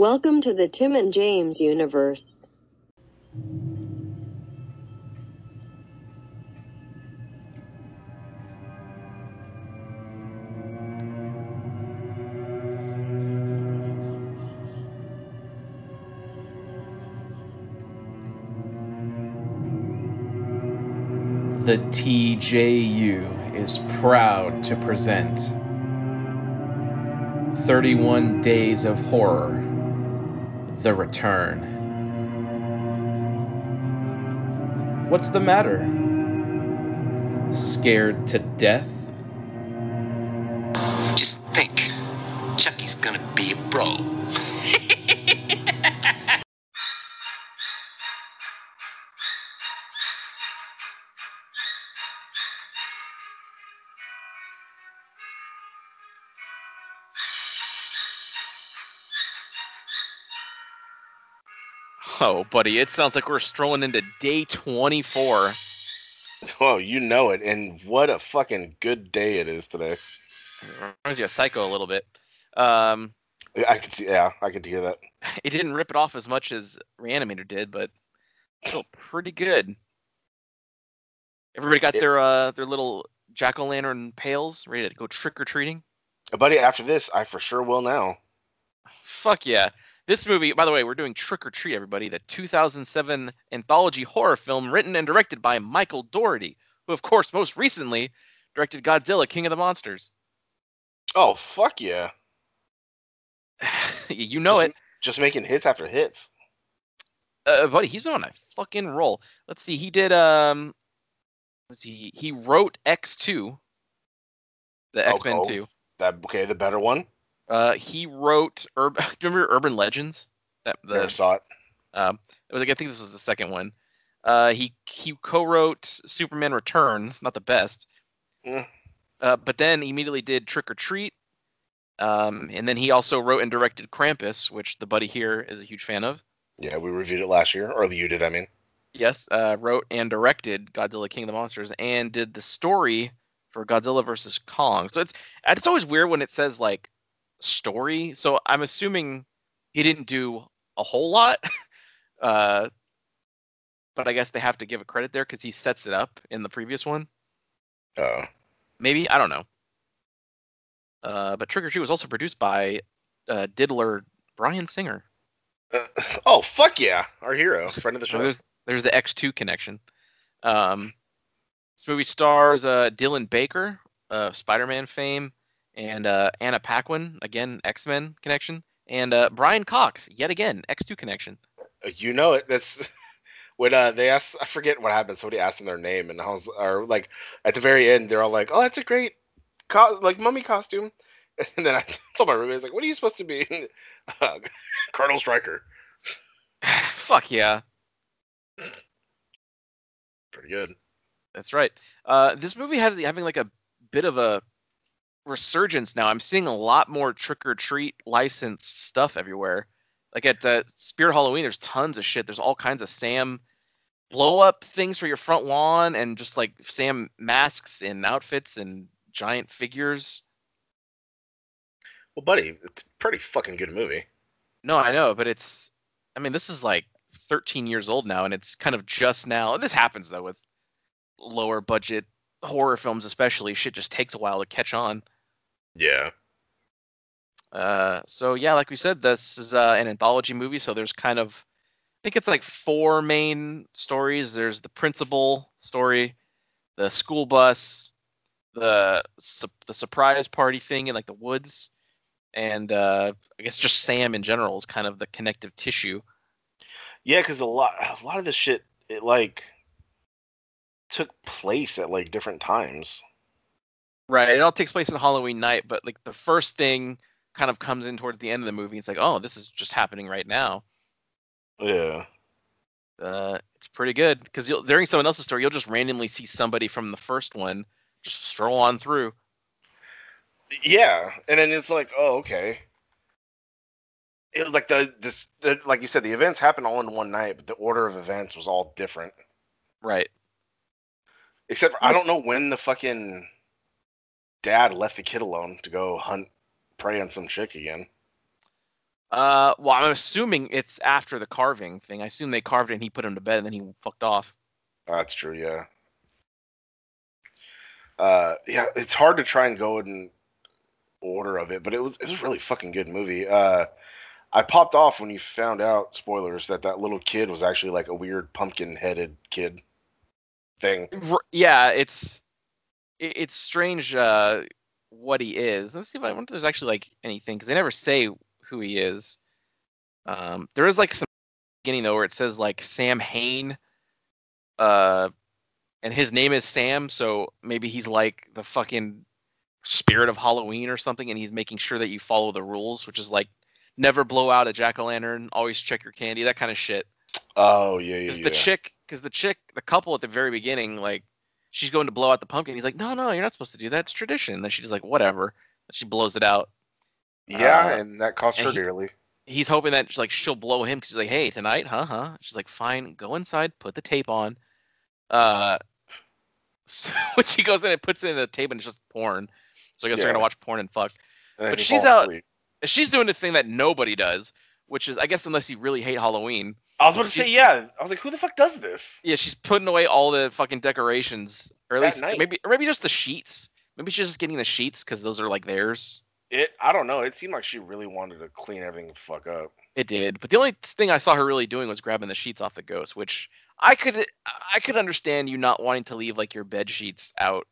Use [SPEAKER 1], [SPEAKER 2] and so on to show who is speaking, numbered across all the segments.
[SPEAKER 1] Welcome to the Tim and James universe.
[SPEAKER 2] The TJU is proud to present 31 Days of Horror The Return. What's the matter? Scared to death?
[SPEAKER 3] Just think, Chucky's gonna be a bro.
[SPEAKER 4] Buddy, it sounds like we're strolling into day 24.
[SPEAKER 5] Oh, you know it. And what a fucking good day it is today.
[SPEAKER 4] Reminds you of Psycho a little bit. Um,
[SPEAKER 5] I could see. Yeah, I could hear that.
[SPEAKER 4] it didn't rip it off as much as Reanimator did, but still pretty good. Everybody got
[SPEAKER 5] It-
[SPEAKER 4] their uh their little jack o' lantern pails ready to go trick or treating.
[SPEAKER 5] Buddy, after this, I for sure will now.
[SPEAKER 4] Fuck yeah. This movie, by the way, we're doing Trick 'r Treat, everybody, the 2007 anthology horror film written and directed by Michael Dougherty, who, of course, most recently directed Godzilla King of the Monsters.
[SPEAKER 5] Oh, fuck yeah.
[SPEAKER 4] you know it.
[SPEAKER 5] Just making hits after hits.
[SPEAKER 4] uh, buddy, he's been on a fucking roll. Let's see, he did um, let's see, he wrote X two, the
[SPEAKER 5] Oh,
[SPEAKER 4] X Men
[SPEAKER 5] oh.
[SPEAKER 4] two.
[SPEAKER 5] That okay, the better one.
[SPEAKER 4] Uh, he wrote Urb. Do you remember Urban Legends? That
[SPEAKER 5] Never saw it.
[SPEAKER 4] um, it was like I think this was the second one. Uh, he he co-wrote Superman Returns, not the best.
[SPEAKER 5] Mm.
[SPEAKER 4] Uh, but then he immediately did Trick 'r Treat. Um, and then he also wrote and directed Krampus, which the buddy here is a huge fan of.
[SPEAKER 5] Yeah, we reviewed it last year, or you did. I mean.
[SPEAKER 4] Yes, uh, wrote and directed Godzilla King of the Monsters and did the story for Godzilla vs Kong. So it's it's always weird when it says like story. So I'm assuming he didn't do a whole lot. uh, but I guess they have to give a credit there because he sets it up in the previous one.
[SPEAKER 5] Uh,
[SPEAKER 4] Maybe I don't know. Uh, but Trick 'r Treat was also produced by uh, diddler Bryan Singer.
[SPEAKER 5] uh, oh fuck yeah, our hero, friend of the
[SPEAKER 4] So
[SPEAKER 5] show.
[SPEAKER 4] there's there's the X2 connection. Um, this movie stars uh, Dylan Baker, uh, Spider-Man fame, and uh, Anna Paquin, again X-Men connection, and uh, Brian Cox, yet again X2 connection.
[SPEAKER 5] Uh, You know it. That's when uh, they asked. I forget what happened. Somebody asked them their name, and I was, or like at the very end, they're all like, "Oh, that's a great, co- like mummy costume." And then I told my roommate, I was like, "What are you supposed to be?" uh, Colonel Stryker.
[SPEAKER 4] Fuck yeah,
[SPEAKER 5] Pretty good.
[SPEAKER 4] that's right. Uh, this movie has having like a bit of a resurgence now. I'm seeing a lot more trick or treat licensed stuff everywhere. Like at uh, Spirit Halloween, there's tons of shit. There's all kinds of Sam blow up things for your front lawn and just like Sam masks and outfits and giant figures.
[SPEAKER 5] Well, buddy, it's a pretty fucking good movie.
[SPEAKER 4] No, I know, but it's I mean, this is like 13 years old now and it's kind of just now. This happens though with lower budget horror films especially. Shit just takes a while to catch on.
[SPEAKER 5] Yeah.
[SPEAKER 4] Uh, so yeah, like we said, this is uh, an anthology movie. So there's kind of, I think it's like four main stories. There's the principal story, the school bus, the su- the surprise party thing in like the woods, and uh, I guess just Sam in general is kind of the connective tissue.
[SPEAKER 5] Yeah, because a lot, a lot of this shit, it like took place at like different times.
[SPEAKER 4] Right. It all takes place on Halloween night, but like the first thing kind of comes in towards the end of the movie. It's like, oh, this is just happening right now.
[SPEAKER 5] Yeah.
[SPEAKER 4] uh, it's pretty good because during someone else's story, you'll just randomly see somebody from the first one just stroll on through.
[SPEAKER 5] Yeah, and then it's like, oh, okay. It, like the this, the, like you said, the events happened all in one night, but the order of events was all different.
[SPEAKER 4] Right.
[SPEAKER 5] Except for, I don't know when the fucking dad left the kid alone to go hunt prey on some chick again.
[SPEAKER 4] Uh, well, I'm assuming it's after the carving thing. I assume they carved it and he put him to bed and then he fucked off.
[SPEAKER 5] That's true. Yeah. Uh, yeah, it's hard to try and go in order of it, but it was it was a really fucking good movie. Uh, I popped off when you found out spoilers that that little kid was actually like a weird pumpkin-headed kid thing.
[SPEAKER 4] Yeah, it's it, it's strange uh, what he is. Let's see if I wonder if there's actually like anything because they never say who he is. Um, there is like some beginning though where it says like Samhain, uh, and his name is Sam, so maybe he's like the fucking spirit of Halloween or something, and he's making sure that you follow the rules, which is like never blow out a jack o' lantern, always check your candy, that kind of shit.
[SPEAKER 5] Oh yeah, yeah,
[SPEAKER 4] Because
[SPEAKER 5] yeah.
[SPEAKER 4] the chick, because the chick, the couple at the very beginning, like she's going to blow out the pumpkin. He's like, no, no, you're not supposed to do that. It's tradition. And then she's like, whatever. And she blows it out.
[SPEAKER 5] yeah,
[SPEAKER 4] uh,
[SPEAKER 5] and that cost
[SPEAKER 4] and
[SPEAKER 5] her
[SPEAKER 4] he-
[SPEAKER 5] dearly.
[SPEAKER 4] He's hoping that like she'll blow him because she's like, hey, tonight, huh, huh. She's like, fine, go inside, put the tape on. Uh, so when she goes in and puts it in the tape and it's just porn. So I guess they're gonna watch porn and fuck.
[SPEAKER 5] And
[SPEAKER 4] but she's out-. She's doing the thing that nobody does, which is, I guess, unless you really hate Halloween,
[SPEAKER 5] I was about to
[SPEAKER 4] she's-
[SPEAKER 5] say yeah. I was like, who the fuck does this?
[SPEAKER 4] Yeah, she's putting away all the fucking decorations, or at
[SPEAKER 5] At
[SPEAKER 4] least
[SPEAKER 5] night.
[SPEAKER 4] maybe, or maybe just the sheets. Maybe she's just getting the sheets because those are like theirs.
[SPEAKER 5] It. I don't know. It seemed like she really wanted to clean everything the fuck up.
[SPEAKER 4] It did, but the only thing I saw her really doing was grabbing the sheets off the ghost, which I could, I could understand you not wanting to leave like your bed sheets out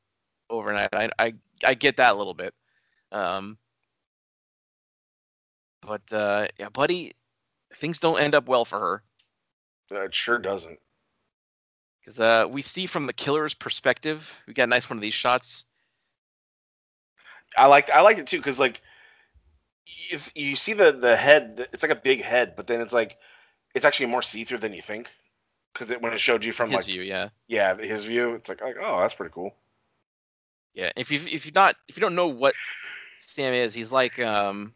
[SPEAKER 4] overnight. I, I, I get that a little bit. Um, but uh, yeah, buddy, things don't end up well for her.
[SPEAKER 5] Uh, It sure doesn't.
[SPEAKER 4] Because uh, we see from the killer's perspective, we got a nice one of these shots.
[SPEAKER 5] I liked I liked it too because like if you see the the head, it's like a big head, but then it's like it's actually more see through than you think because it, when it showed you from
[SPEAKER 4] his
[SPEAKER 5] like
[SPEAKER 4] view, yeah.
[SPEAKER 5] yeah his view, it's like, like oh that's pretty cool.
[SPEAKER 4] Yeah, if you if you not if you don't know what Sam is, he's like um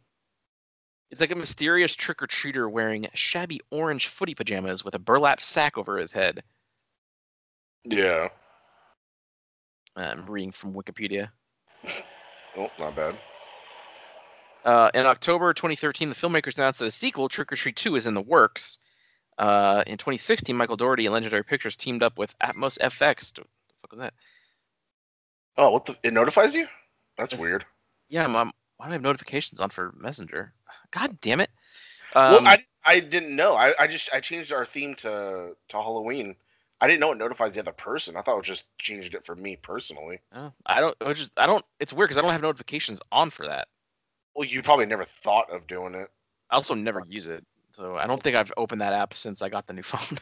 [SPEAKER 4] it's like a mysterious trick or treater wearing shabby orange footy pajamas with a burlap sack over his head.
[SPEAKER 5] Yeah.
[SPEAKER 4] I'm reading from Wikipedia.
[SPEAKER 5] Oh, not bad.
[SPEAKER 4] Uh, in October 2013, the filmmakers announced that a sequel, Trick 'r Treat 2, is in the works. Uh, in 2016, Michael Dougherty and Legendary Pictures teamed up with Atmos FX. What the fuck was that?
[SPEAKER 5] Oh, what the? It notifies you? That's weird.
[SPEAKER 4] Yeah, mom. Why do I have notifications on for Messenger? God damn it. Um,
[SPEAKER 5] well, I I didn't know. I, I just I changed our theme to to Halloween. I didn't know it notifies the other person. I thought it just changed it for me personally.
[SPEAKER 4] Oh, I don't. I just. I don't. It's weird because I don't have notifications on for that.
[SPEAKER 5] Well, you probably never thought of doing it.
[SPEAKER 4] I also never use it, so I don't think I've opened that app since I got the new phone.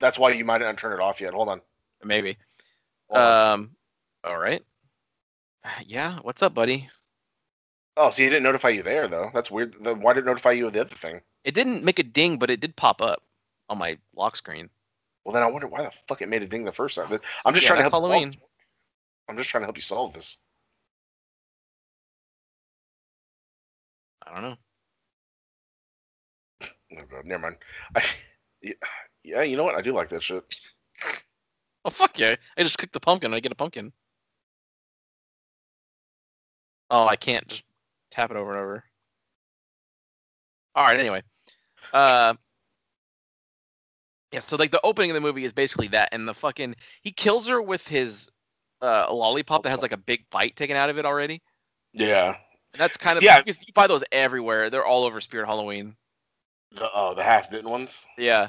[SPEAKER 5] That's why you might not turn it off yet. Hold on.
[SPEAKER 4] Maybe.
[SPEAKER 5] Hold on.
[SPEAKER 4] Um. All right. Yeah. What's up, buddy?
[SPEAKER 5] Oh, see, it didn't notify you there though. That's weird. Then why did it notify you of the other thing?
[SPEAKER 4] It didn't make a ding, but it did pop up on my lock screen.
[SPEAKER 5] Well, then I wonder why the fuck it made a ding the first time. I'm just
[SPEAKER 4] Yeah,
[SPEAKER 5] trying to help. you solve
[SPEAKER 4] Halloween.
[SPEAKER 5] this. I'm just trying to help you solve this.
[SPEAKER 4] I don't know.
[SPEAKER 5] Oh god, never mind. I, yeah, yeah, you know what? I do like that shit.
[SPEAKER 4] Oh fuck yeah! I just cook the pumpkin. I get a pumpkin. Oh, I can't just tap it over and over. All right. Anyway, uh, yeah. So like the opening of the movie is basically that, and the fucking he kills her with his uh lollipop that has like a big bite taken out of it already.
[SPEAKER 5] Yeah.
[SPEAKER 4] And that's kind of
[SPEAKER 5] Yeah.
[SPEAKER 4] because you buy those everywhere. They're all over Spirit Halloween.
[SPEAKER 5] The oh, the half bitten ones.
[SPEAKER 4] Yeah.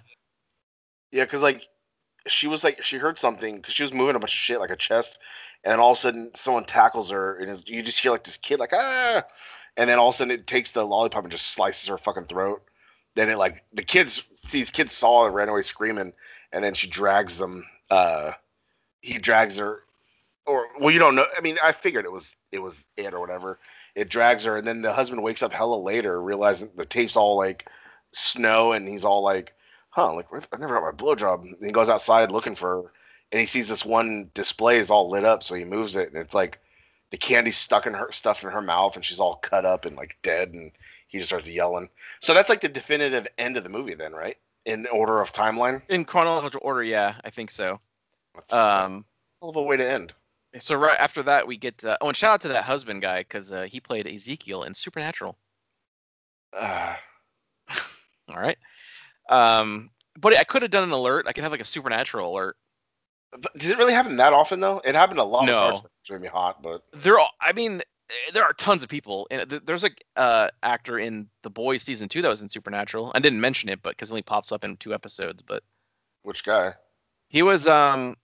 [SPEAKER 5] Yeah, because like she was like she heard something because she was moving a bunch of shit like a chest, and all of a sudden someone tackles her and you just hear like this kid like ah, and then all of a sudden it takes the lollipop and just slices her fucking throat. Then it like the kids these kids saw and ran away screaming, and then she drags them. Uh, he drags her, or well you don't know. I mean I figured it was it was it or whatever. It drags her, and then the husband wakes up hella later realizing the tape's all like snow, and he's all like huh, like I never got my blowjob. And he goes outside looking for her, and he sees this one display is all lit up, so he moves it, and it's like the candy's stuck in her stuff in her mouth, and she's all cut up and like dead, and he just starts yelling. So that's like the definitive end of the movie, then, right? In order of timeline.
[SPEAKER 4] In chronological order, yeah, I think so.
[SPEAKER 5] That's a
[SPEAKER 4] Um.
[SPEAKER 5] hell of a way to end.
[SPEAKER 4] So right after that, we get. Uh, oh, and shout out to that husband guy because uh, he played Ezekiel in Supernatural.
[SPEAKER 5] Uh,
[SPEAKER 4] All right. Um, but I could have done an alert. I could have like a supernatural alert.
[SPEAKER 5] Does it really happen that often though? It happened a lot.
[SPEAKER 4] No.
[SPEAKER 5] With Star Trek, which made me hot, but
[SPEAKER 4] There, are, I mean, there are tons of people. And there's a uh, actor in The Boys season two that was in Supernatural. I didn't mention it, but because it only pops up in two episodes. But
[SPEAKER 5] which guy?
[SPEAKER 4] he was, um,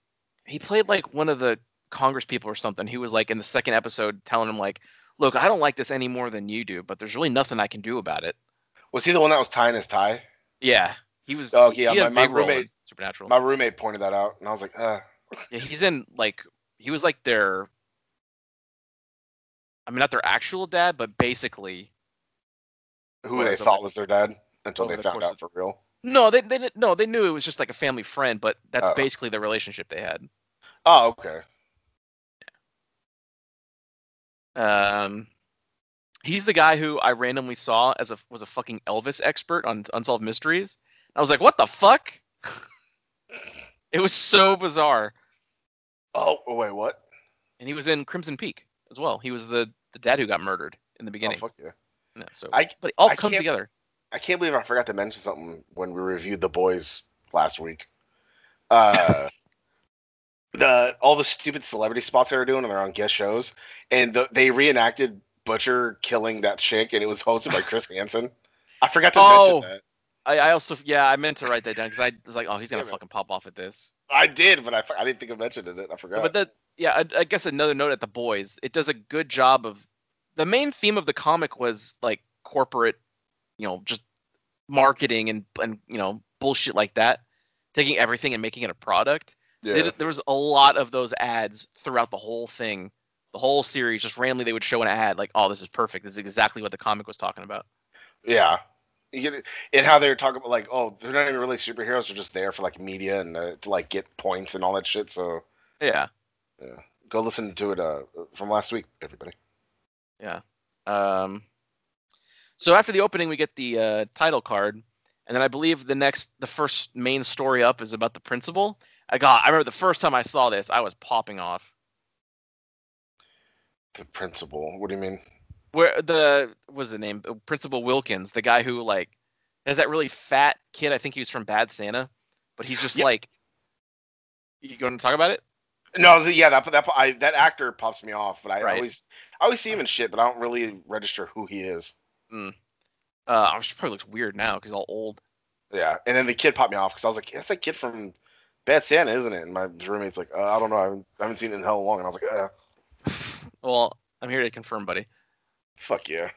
[SPEAKER 4] he played like one of the Congress people or something. He was like in the second episode telling him like, "Look, I don't like this any more than you do, but there's really nothing I can do about it."
[SPEAKER 5] Was he the one that was tying his tie?
[SPEAKER 4] Yeah, he was.
[SPEAKER 5] Oh, yeah, my- my
[SPEAKER 4] big role in
[SPEAKER 5] roommate-
[SPEAKER 4] Supernatural.
[SPEAKER 5] My roommate pointed that out, and I was like, uh.
[SPEAKER 4] Yeah, he's in like he was like their I mean not their actual dad, but basically
[SPEAKER 5] Who they thought was their dad until they
[SPEAKER 4] the
[SPEAKER 5] found out for real.
[SPEAKER 4] no, they they didn't no, they knew it was just like a family friend, but that's
[SPEAKER 5] Oh.
[SPEAKER 4] basically the relationship they had.
[SPEAKER 5] Oh, okay.
[SPEAKER 4] Um he's the guy who I randomly saw as a was a fucking Elvis expert on unsolved mysteries. I was like, "What the fuck?" it was so bizarre.
[SPEAKER 5] Oh, wait, what?
[SPEAKER 4] And he was in Crimson Peak as well. He was the the dad who got murdered in the beginning.
[SPEAKER 5] Oh, fuck yeah.
[SPEAKER 4] Yeah, so
[SPEAKER 5] I-
[SPEAKER 4] but it all
[SPEAKER 5] I
[SPEAKER 4] comes together.
[SPEAKER 5] I can't believe I forgot to mention something when we reviewed The Boys last week. Uh, the all the stupid celebrity spots they were doing, and they're on guest shows, and the, they reenacted Butcher killing that chick, and it was hosted by Chris Hansen. I forgot to
[SPEAKER 4] Oh.
[SPEAKER 5] mention that.
[SPEAKER 4] I, I also yeah I meant to write that down because I was like oh he's gonna
[SPEAKER 5] Damn it.
[SPEAKER 4] fucking pop off at this.
[SPEAKER 5] I did, but I, I didn't think I mentioned it. I forgot.
[SPEAKER 4] But that yeah I, I guess another note at the boys it does a good job of the main theme of the comic was like corporate you know just marketing and and you know bullshit like that taking everything and making it a product.
[SPEAKER 5] Yeah.
[SPEAKER 4] did- there was a lot of those ads throughout the whole thing. The whole series, just randomly, they would show an ad like, "Oh, this is perfect. This is exactly what the comic was talking about."
[SPEAKER 5] Yeah. You it, and how they're talking about like, oh, they're not even really superheroes; they're just there for like media and uh, to like get points and all that shit. So
[SPEAKER 4] Yeah,
[SPEAKER 5] yeah, go listen to it uh, from last week, everybody.
[SPEAKER 4] Yeah. Um, so after the opening, we get the uh, title card, and then I believe the next, the first main story up is about the principal. I got. I remember the first time I saw this, I was popping off.
[SPEAKER 5] The principal. What do you mean?
[SPEAKER 4] Where the was the name? Principal Wilkins, the guy who like has that really fat kid. I think he was from Bad Santa, but he's just
[SPEAKER 5] Yeah.
[SPEAKER 4] like. You going to talk about it?
[SPEAKER 5] No, the, yeah, that that I, that actor pops me off, but I
[SPEAKER 4] Right.
[SPEAKER 5] always I always see him in shit, but I don't really register who he is. Mm.
[SPEAKER 4] Uh, I just probably looks weird now because all old.
[SPEAKER 5] Yeah, and then the kid popped me off because I was like, that's that kid from Bad Santa, isn't it? And my roommate's like, uh, I don't know, I haven't, I haven't seen it in hell long, and I was like, uh,
[SPEAKER 4] Well, I'm here to confirm, buddy.
[SPEAKER 5] Fuck yeah.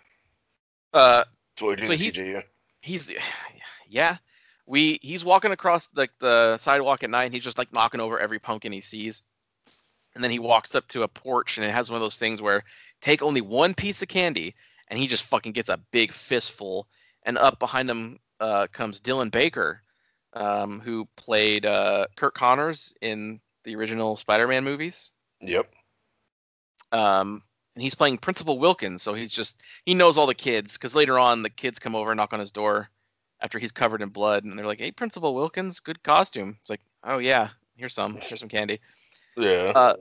[SPEAKER 4] Uh,
[SPEAKER 5] That's what we do
[SPEAKER 4] So he's-
[SPEAKER 5] TJU.
[SPEAKER 4] he's yeah we he's walking across like the sidewalk at night and he's just like knocking over every pumpkin he sees and then he walks up to a porch and it has one of those things where take only one piece of candy and he just fucking gets a big fistful and up behind him uh, comes dylan baker um, who played uh, curt connors in the original spider-man movies
[SPEAKER 5] Yep.
[SPEAKER 4] um, and he's playing Principal Wilkins, so he's just he knows all the kids because later on the kids come over and knock on his door after he's covered in blood, and they're like, "Hey, Principal Wilkins, good costume." It's like, "Oh yeah, here's some, here's some candy."
[SPEAKER 5] Yeah.
[SPEAKER 4] Uh,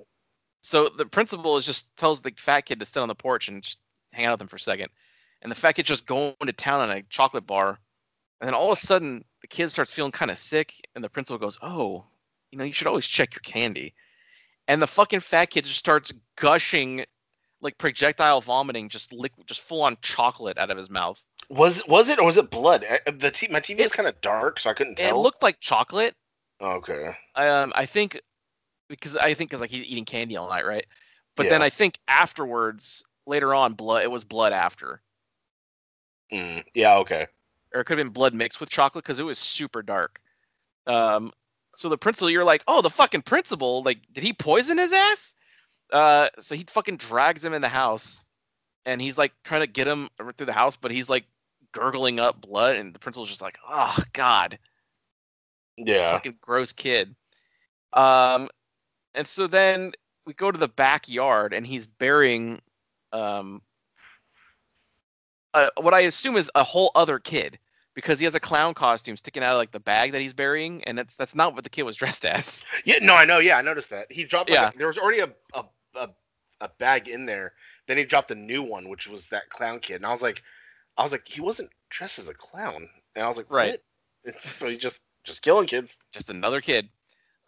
[SPEAKER 4] so the principal is just tells the fat kid to sit on the porch and just hang out with him for a second, and the fat kid's just going to town on a chocolate bar, and then all of a sudden the kid starts feeling kind of sick, and the principal goes, "Oh, you know, you should always check your candy," and the fucking fat kid just starts gushing like projectile vomiting, just liquid, just full on chocolate out of his mouth.
[SPEAKER 5] was was it or was it blood? Uh, The t- my TV is kind of dark, so I couldn't
[SPEAKER 4] tell. it looked like chocolate.
[SPEAKER 5] okay.
[SPEAKER 4] Um, I think because I think because like he's eating candy all night, right? But then I think afterwards, later on, blood. It was blood after,
[SPEAKER 5] Mm, yeah. Okay.
[SPEAKER 4] or it could have been blood mixed with chocolate because it was super dark. Um, so the principal, you're like, oh, the fucking principal, like, did he poison his ass? Uh, so he fucking drags him in the house, and he's like trying to get him through the house, but he's like gurgling up blood, and the principal's just like, oh god,
[SPEAKER 5] Yeah.
[SPEAKER 4] fucking gross kid. Um, and so then we go to the backyard, and he's burying, um, uh, what I assume is a whole other kid because he has a clown costume sticking out of like the bag that he's burying, and that's that's not what the kid was dressed as.
[SPEAKER 5] Yeah. No, I know. Yeah, I noticed that he dropped. Like,
[SPEAKER 4] Yeah.
[SPEAKER 5] a- there was already a, a a a bag in there. Then he dropped a new one, which was that clown kid, and I was like, I was like, he wasn't dressed as a clown. And I was like,
[SPEAKER 4] Right.
[SPEAKER 5] So he's just just killing kids.
[SPEAKER 4] just another kid.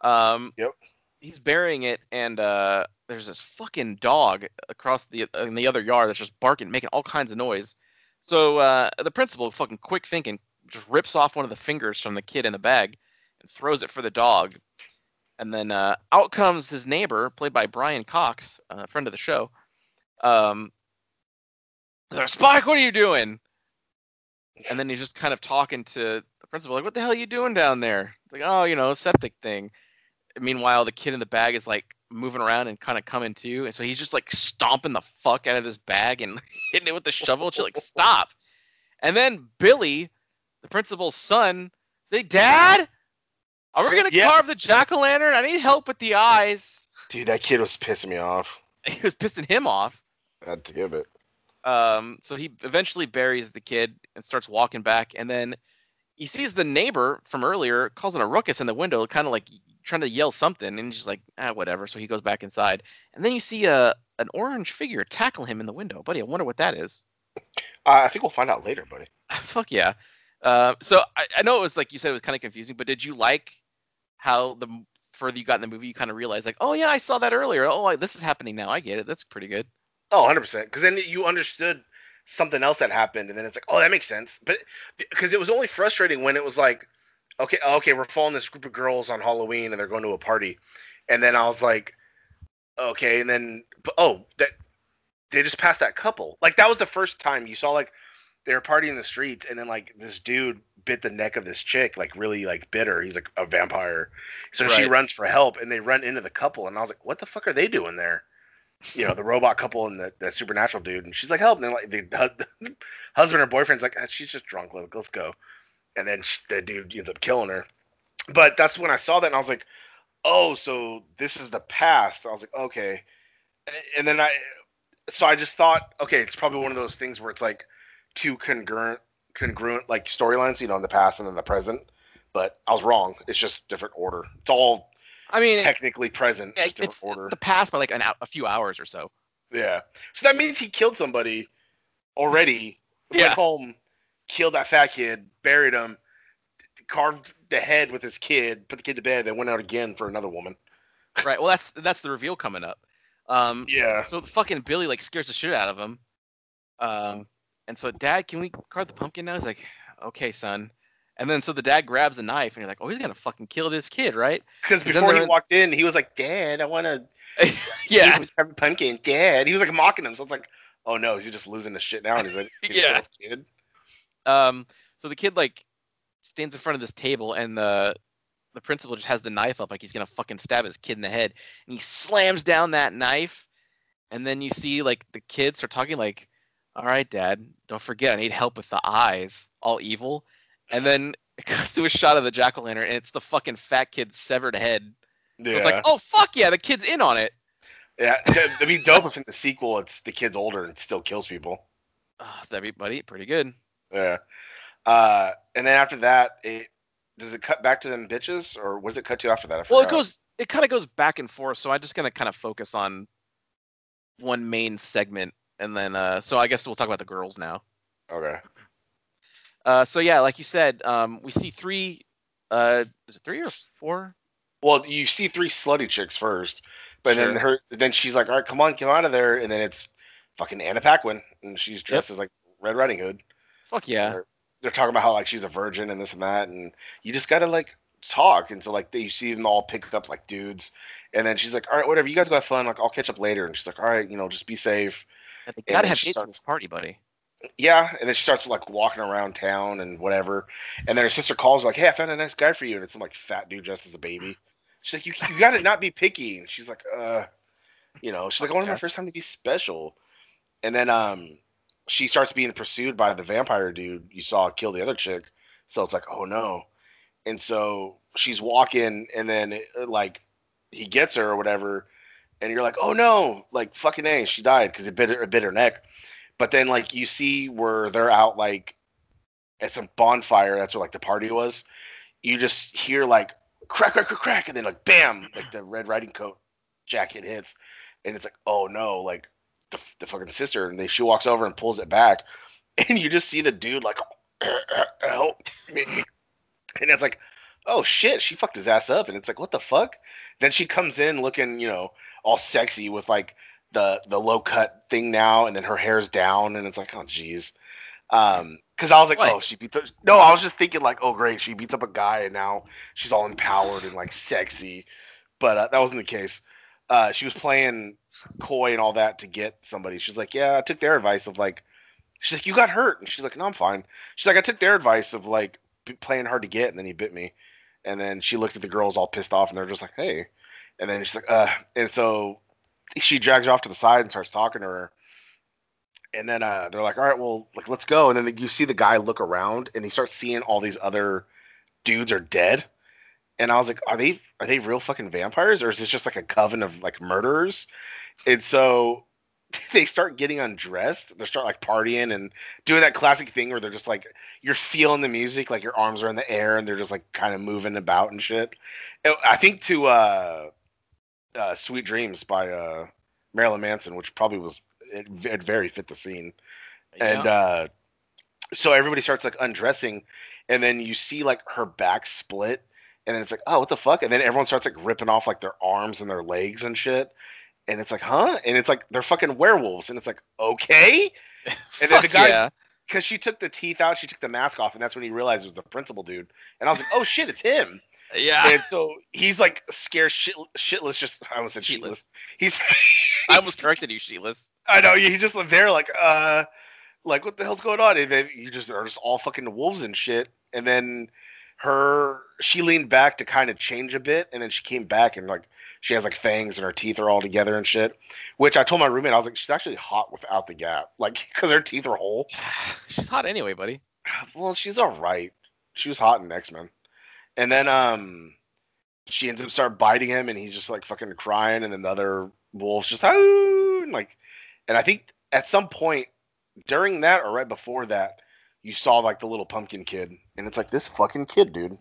[SPEAKER 4] Um,
[SPEAKER 5] Yep.
[SPEAKER 4] he's burying it, and uh, there's this fucking dog across the in the other yard that's just barking, making all kinds of noise. So uh, the principal, fucking quick thinking, just rips off one of the fingers from the kid in the bag and throws it for the dog. And then uh, out comes his neighbor, played by Brian Cox, a friend of the show. Um, Spike, what are you doing? And then he's just kind of talking to the principal, like, "What the hell are you doing down there?" It's like, "Oh, you know, septic thing." Meanwhile, the kid in the bag is like moving around and kind of coming to, and so he's just like stomping the fuck out of this bag and hitting it with the shovel. She's like, "Stop!" And then Billy, the principal's son, they, "Dad, are we gonna
[SPEAKER 5] Yeah.
[SPEAKER 4] carve the jack o' lantern? I need help with the eyes."
[SPEAKER 5] Dude, that kid was pissing me off.
[SPEAKER 4] He was pissing him off.
[SPEAKER 5] I had to give it.
[SPEAKER 4] Um, so he eventually buries the kid and starts walking back, and then he sees the neighbor from earlier causing a ruckus in the window, kind of like trying to yell something, and he's just like, ah, whatever. So he goes back inside, and then you see a an orange figure tackle him in the window. Buddy, I wonder what that is.
[SPEAKER 5] Uh, I think we'll find out later, buddy.
[SPEAKER 4] Fuck yeah. Uh, so I, I know it was like you said, it was kind of confusing, but did you like how the further you got in the movie, you kind of realized like, oh yeah, I saw that earlier. Oh, I, this is happening now. I get it. That's pretty good.
[SPEAKER 5] Oh, 100%. Because then you understood something else that happened, and then it's like, oh, that makes sense. But because it was only frustrating when it was like, okay, oh, okay, we're following this group of girls on Halloween, and they're going to a party, and then I was like, okay, and then oh, that they just passed that couple. Like that was the first time you saw like they were partying in the streets, and then like this dude bit the neck of this chick, like really like bit her. He's like a vampire, so she runs for help, and they run into the couple, and I was like, what the fuck are they doing there? you know, the robot couple and the, the supernatural dude, and she's like, help. And then like the, hu- husband or boyfriend's like, "Ah, she's just drunk. Let, let's go. And then sh the dude ends up killing her. But that's when I saw that, and I was like, oh, so this is the past. I was like, okay. And then I, so I just thought, okay, it's probably one of those things where it's like two congruent, congruent like storylines, you know, in the past and in the present. But I was wrong. It's just different order. It's all
[SPEAKER 4] I mean, it-
[SPEAKER 5] technically present, different
[SPEAKER 4] it's
[SPEAKER 5] order.
[SPEAKER 4] the past by like an, a few hours or so.
[SPEAKER 5] Yeah. So that means he killed somebody already.
[SPEAKER 4] Yeah.
[SPEAKER 5] Went home, killed that fat kid, buried him, carved the head with his kid, put the kid to bed, then went out again for another woman.
[SPEAKER 4] right. Well, that's that's the reveal coming up. Um,
[SPEAKER 5] Yeah.
[SPEAKER 4] so fucking Billy like scares the shit out of him. Um, and so Dad, can we carve the pumpkin now? He's like, okay, son. And then so the dad grabs a knife and you're like, oh, he's gonna fucking kill this kid, right?
[SPEAKER 5] Because before he
[SPEAKER 4] in-
[SPEAKER 5] walked in, he was like, Dad, I want to
[SPEAKER 4] yeah.
[SPEAKER 5] have a pumpkin. Dad. He was like mocking him. So it's like, oh no, he's just losing his shit now. And he's like, he's
[SPEAKER 4] Yeah.
[SPEAKER 5] kid.
[SPEAKER 4] Um, so the kid like stands in front of this table and the the principal just has the knife up like he's gonna fucking stab his kid in the head and he slams down that knife and then you see like the kids start talking like all right dad don't forget i need help with the eyes all evil and then it goes to a shot of the jack-o'-lantern and it's the fucking fat kid's severed head
[SPEAKER 5] Yeah.
[SPEAKER 4] so it's like oh fuck yeah the kid's in on it
[SPEAKER 5] yeah. It'd be dope if in the sequel it's the kid's older and still kills people.
[SPEAKER 4] oh, that'd be buddy pretty good
[SPEAKER 5] Yeah. Uh, and then after that, it does it cut back to them bitches, or was it cut to after that?
[SPEAKER 4] Well, it goes. It kind of goes back and forth. So I'm just gonna kind of focus on one main segment, and then uh, so I guess we'll talk about the girls now.
[SPEAKER 5] Okay.
[SPEAKER 4] Uh, so yeah, like you said, um, we see three. Uh, is it three or four?
[SPEAKER 5] Well, you see three slutty chicks first, but then her, then she's like, "All right, come on, come out of there," and then it's fucking Anna Paquin, and she's dressed as like Red Riding Hood.
[SPEAKER 4] Fuck yeah.
[SPEAKER 5] They're, they're talking about how like she's a virgin and this and that, and you just gotta like talk, and so like they, you see them all pick up like dudes, and then she's like, "All right, whatever, you guys go have fun. Like I'll catch up later," and she's like, "All right, you know, just be safe."
[SPEAKER 4] They gotta have
[SPEAKER 5] she starts-
[SPEAKER 4] party, buddy.
[SPEAKER 5] Yeah, and then she starts like walking around town and whatever. And then her sister calls like, "Hey, I found a nice guy for you," and it's some like fat dude dressed as a baby. She's like, "You you gotta not be picky." And she's like, "Uh, you know," she's like, "I want my first time to be special." And then um, she starts being pursued by the vampire dude you saw kill the other chick. So it's like, oh no. And so she's walking, and then like he gets her or whatever, and you're like, oh no, like fucking a, she died because it bit her, it bit her neck. But then like you see where they're out like at some bonfire, that's where like the party was. You just hear like crack, crack, crack, crack, and then like bam, like the red riding coat jacket hits, and it's like, oh no, like the, the fucking sister, and they she walks over and pulls it back, and you just see the dude like help me. And it's like, oh shit, she fucked his ass up. And it's like, what the fuck? Then she comes in looking, you know, all sexy with like the the low cut thing now, and then her hair's down, and it's like, oh jeez. Um, because I was like,
[SPEAKER 4] What?
[SPEAKER 5] oh, she beats up. No, I was just thinking like, oh great, she beats up a guy, and now she's all empowered and like sexy. But uh, that wasn't the case. Uh, she was playing coy and all that to get somebody. She's like, yeah, I took their advice of like, she's like, you got hurt, and she's like, no, I'm fine. She's like, I took their advice of like playing hard to get, and then he bit me. And then she looked at the girls all pissed off, and they're just like, hey. And then she's like, uh, and so she drags her off to the side and starts talking to her. And then uh, they're like, all right, well, like let's go. And then you see the guy look around, and he starts seeing all these other dudes are dead. And I was like, are they are they real fucking vampires, or is this just like a coven of like murderers? And so they start getting undressed. They start like partying and doing that classic thing where they're just like you're feeling the music, like your arms are in the air and they're just like kind of moving about and shit. It- I think to uh, uh, "Sweet Dreams" by uh, Marilyn Manson, which probably was it, it very fit the scene. And uh, so everybody starts like undressing, and then you see like her back split, and then it's like, oh, what the fuck? And then everyone starts like ripping off like their arms and their legs and shit. And it's like, huh? And it's like they're fucking werewolves, and it's like, okay. And then the guy,
[SPEAKER 4] yeah.
[SPEAKER 5] because she took the teeth out, she took the mask off, and that's when he realized it was the principal dude. And I was like, oh shit, it's him.
[SPEAKER 4] Yeah.
[SPEAKER 5] And so he's like scared shit, shitless. Just I almost said
[SPEAKER 4] Sheetless.
[SPEAKER 5] shitless. He's
[SPEAKER 4] I almost corrected you, Sheetless.
[SPEAKER 5] I know he's just there, like uh, like what the hell's going on? And then you just are just all fucking wolves and shit. And then her, she leaned back to kind of change a bit, and then she came back and like she has like fangs and her teeth are all together and shit. Which I told my roommate I was like, she's actually hot without the gap, like because her teeth are whole.
[SPEAKER 4] She's hot anyway, buddy.
[SPEAKER 5] Well, she's all right. She was hot in X Men, and then um, she ends up start biting him, and he's just like fucking crying, and then the other wolves just and like, and I think at some point during that or right before that, you saw like the little pumpkin kid, and it's like this fucking kid, dude.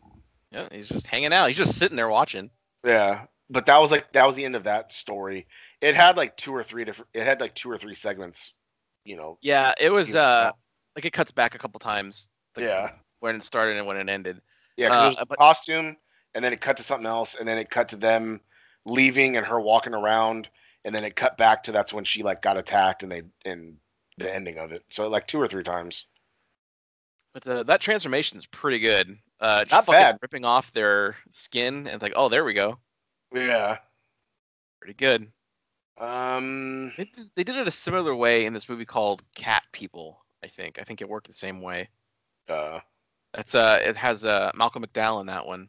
[SPEAKER 4] Yeah, he's just hanging out. He's just sitting there watching.
[SPEAKER 5] Yeah, but that was like that was the end of that story. It had like two or three different. It had like two or three segments, you know.
[SPEAKER 4] Yeah, it was uh like it cuts back a couple times. Like
[SPEAKER 5] yeah.
[SPEAKER 4] When it started and when it ended.
[SPEAKER 5] Yeah, 'cause
[SPEAKER 4] Uh,
[SPEAKER 5] it was
[SPEAKER 4] but-
[SPEAKER 5] costume, and then it cut to something else, and then it cut to them leaving and her walking around, and then it cut back to that's when she like got attacked, and they and the ending of it. So like two or three times.
[SPEAKER 4] But the, that transformation is pretty good. Uh, just
[SPEAKER 5] Not
[SPEAKER 4] fucking
[SPEAKER 5] bad.
[SPEAKER 4] ripping off their skin and like, oh, there we go.
[SPEAKER 5] Yeah.
[SPEAKER 4] Pretty good.
[SPEAKER 5] Um.
[SPEAKER 4] They did, they did it a similar way in this movie called Cat People. I think. I think it worked the same way.
[SPEAKER 5] Uh.
[SPEAKER 4] That's uh, it has uh Malcolm McDowell in that one.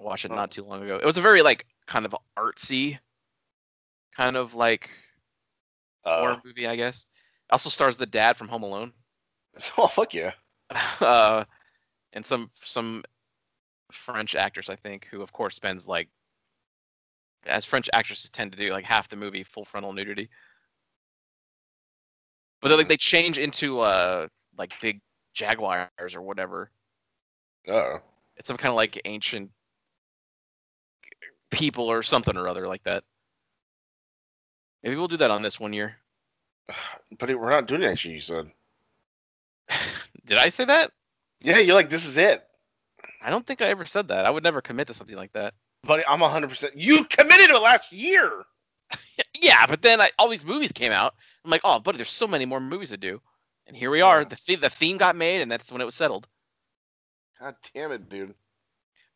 [SPEAKER 4] Watched it
[SPEAKER 5] Oh.
[SPEAKER 4] not too long ago. It was a very like kind of artsy, kind of like
[SPEAKER 5] uh
[SPEAKER 4] horror movie, I guess. Also stars the dad from Home Alone.
[SPEAKER 5] oh fuck yeah.
[SPEAKER 4] uh, and some some French actress, I think, who of course spends like, as French actresses tend to do, like half the movie full frontal nudity. But they like they change into uh like big jaguars or whatever.
[SPEAKER 5] Oh.
[SPEAKER 4] It's some kind of like ancient people or something or other like that. Maybe we'll do that on this one year.
[SPEAKER 5] But we're not doing it next year. You said.
[SPEAKER 4] Did I say that?
[SPEAKER 5] Yeah, you're like this is it.
[SPEAKER 4] I don't think I ever said that. I would never commit to something like that.
[SPEAKER 5] Buddy, I'm 100%. You committed to it last year.
[SPEAKER 4] Yeah, but then I, all these movies came out. I'm like, oh, buddy, there's so many more movies to do, and here we are.
[SPEAKER 5] Yeah.
[SPEAKER 4] The th- the theme got made, and that's when it was settled.
[SPEAKER 5] God damn it, dude.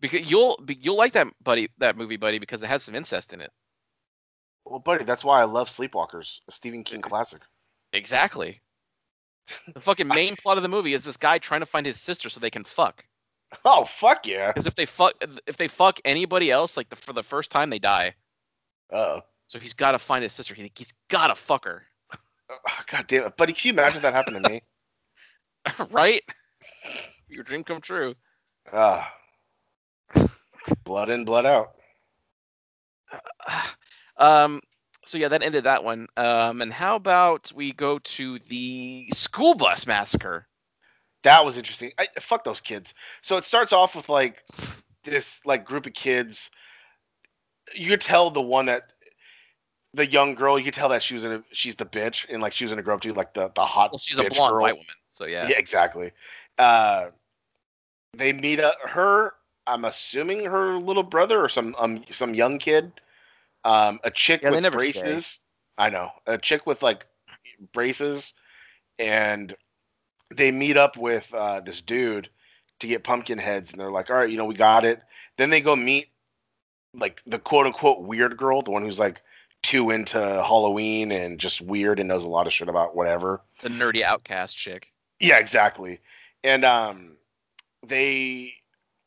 [SPEAKER 4] Because you'll you'll like that buddy that movie, buddy, because it has some incest in it.
[SPEAKER 5] Well, buddy, that's why I love Sleepwalkers, a Stephen King classic.
[SPEAKER 4] Exactly. The fucking main plot of the movie is this guy trying to find his sister so they can fuck.
[SPEAKER 5] Oh fuck yeah.
[SPEAKER 4] Because if they fuck if they fuck anybody else, like the, for the first time, they die.
[SPEAKER 5] Oh.
[SPEAKER 4] So he's got to find his sister. He, he's got to fuck her,
[SPEAKER 5] God damn it, buddy! Can you imagine that happened to me?
[SPEAKER 4] right? Your dream come true.
[SPEAKER 5] Ah. Blood in, blood out.
[SPEAKER 4] um so yeah that ended that one um and how about we go to the school bus massacre
[SPEAKER 5] That was interesting. I, fuck those kids. So it starts off with like this like group of kids. You could tell the one that the young girl. You could tell that she was in a, she's the bitch and like she was gonna grow up to like the the hot.
[SPEAKER 4] well she's a blonde
[SPEAKER 5] girl.
[SPEAKER 4] white woman so yeah,
[SPEAKER 5] Yeah, exactly. uh, they meet up her. I'm assuming her little brother or some um some young kid. Um, a chick
[SPEAKER 4] Yeah,
[SPEAKER 5] with
[SPEAKER 4] never
[SPEAKER 5] braces. I know a chick with like braces, and they meet up with uh, this dude to get pumpkin heads, and they're like, "All right, you know, we got it." Then they go meet like the quote unquote weird girl, the one who's like too into Halloween and just weird and knows a lot of shit about whatever.
[SPEAKER 4] The nerdy outcast chick.
[SPEAKER 5] Yeah, exactly. And um, they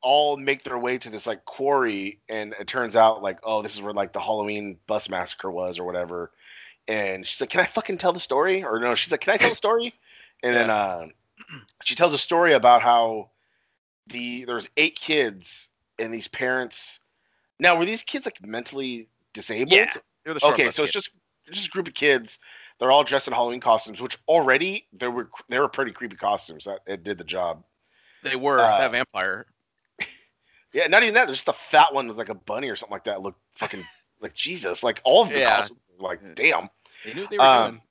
[SPEAKER 5] all make their way to this like quarry, and it turns out like, oh, this is where like the Halloween bus massacre was or whatever. And she's like, "Can I fucking tell the story?" Or no, she's like, "Can I tell the story?" And then uh, she tells a story about how the there's eight kids and these parents. Now, were these kids like mentally disabled?
[SPEAKER 4] Yeah. They're the
[SPEAKER 5] okay, so it's just it's just a group of kids. They're all dressed in Halloween costumes, which already they were they were pretty creepy costumes. That it did the job.
[SPEAKER 4] they were
[SPEAKER 5] uh,
[SPEAKER 4] that vampire.
[SPEAKER 5] Yeah, not even that. There's just a fat one with like a bunny or something like that. Looked fucking like Jesus. Like all of the
[SPEAKER 4] Yeah.
[SPEAKER 5] costumes, were like damn.
[SPEAKER 4] They knew what they were
[SPEAKER 5] Um,
[SPEAKER 4] doing.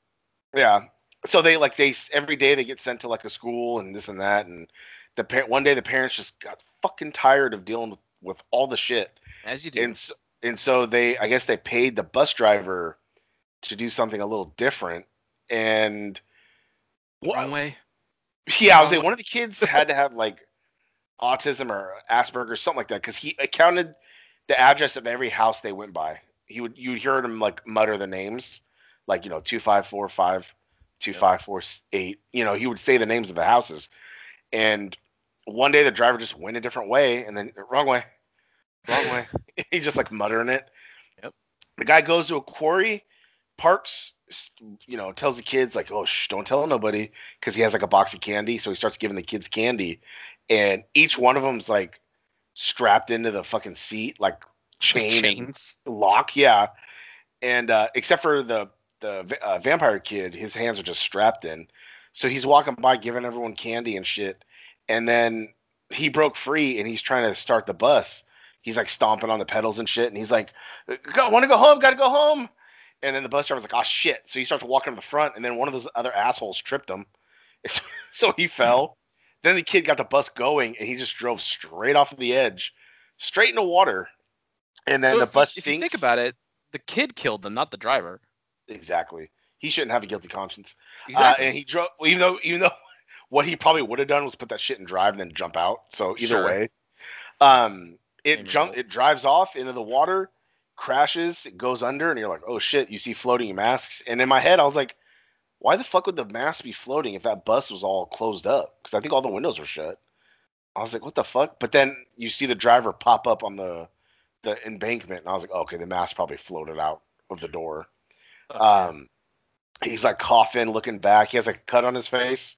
[SPEAKER 5] Yeah. So they like they every day they get sent to like a school and this and that and the par- one day the parents just got fucking tired of dealing with, with all the shit
[SPEAKER 4] As you do.
[SPEAKER 5] and so, and so they I guess they paid the bus driver to do something a little different and
[SPEAKER 4] Wrong way.
[SPEAKER 5] Yeah, I was saying one of the kids had to have like autism or Asperger's, something like that, because he accounted the address of every house they went by. He would you heard him like mutter the names, like you know two five four five, two five four eight. You know he would say the names of the houses, and one day the driver just went a different way, and then wrong way, wrong way. he just like muttering it.
[SPEAKER 4] Yep.
[SPEAKER 5] The guy goes to a quarry, parks, you know, tells the kids like, "Oh, shh, don't tell nobody," because he has like a box of candy. So he starts giving the kids candy, and each one of them's like strapped into the fucking seat, like chain
[SPEAKER 4] Chains.
[SPEAKER 5] lock. Yeah, and uh, except for the the uh, vampire kid, his hands are just strapped in. So he's walking by giving everyone candy and shit, and then he broke free and he's trying to start the bus. He's like stomping on the pedals and shit, and he's like, "Go, want to go home? Got to go home." And then the bus driver's like, "Oh shit!" So he starts walking to the front, and then one of those other assholes tripped him, so he fell. Then the kid got the bus going, and he just drove straight off of the edge, straight into water. And then
[SPEAKER 4] So
[SPEAKER 5] the
[SPEAKER 4] if
[SPEAKER 5] bus
[SPEAKER 4] if you think about it, the kid killed them, not the driver.
[SPEAKER 5] Exactly. He shouldn't have a guilty conscience.
[SPEAKER 4] Exactly.
[SPEAKER 5] Uh, and he drove, even though, even though what he probably would have done was put that shit in drive and then jump out. So either
[SPEAKER 4] Sure.
[SPEAKER 5] way, um, it jump, it drives off into the water, crashes, it goes under, and you're like, oh shit! You see floating masks, and in my head, I was like, why the fuck would the mask be floating if that bus was all closed up? Because I think all the windows were shut. I was like, what the fuck? But then you see the driver pop up on the the embankment, and I was like, okay, the mask probably floated out of the door. Um, he's like coughing, looking back. He has like a cut on his face,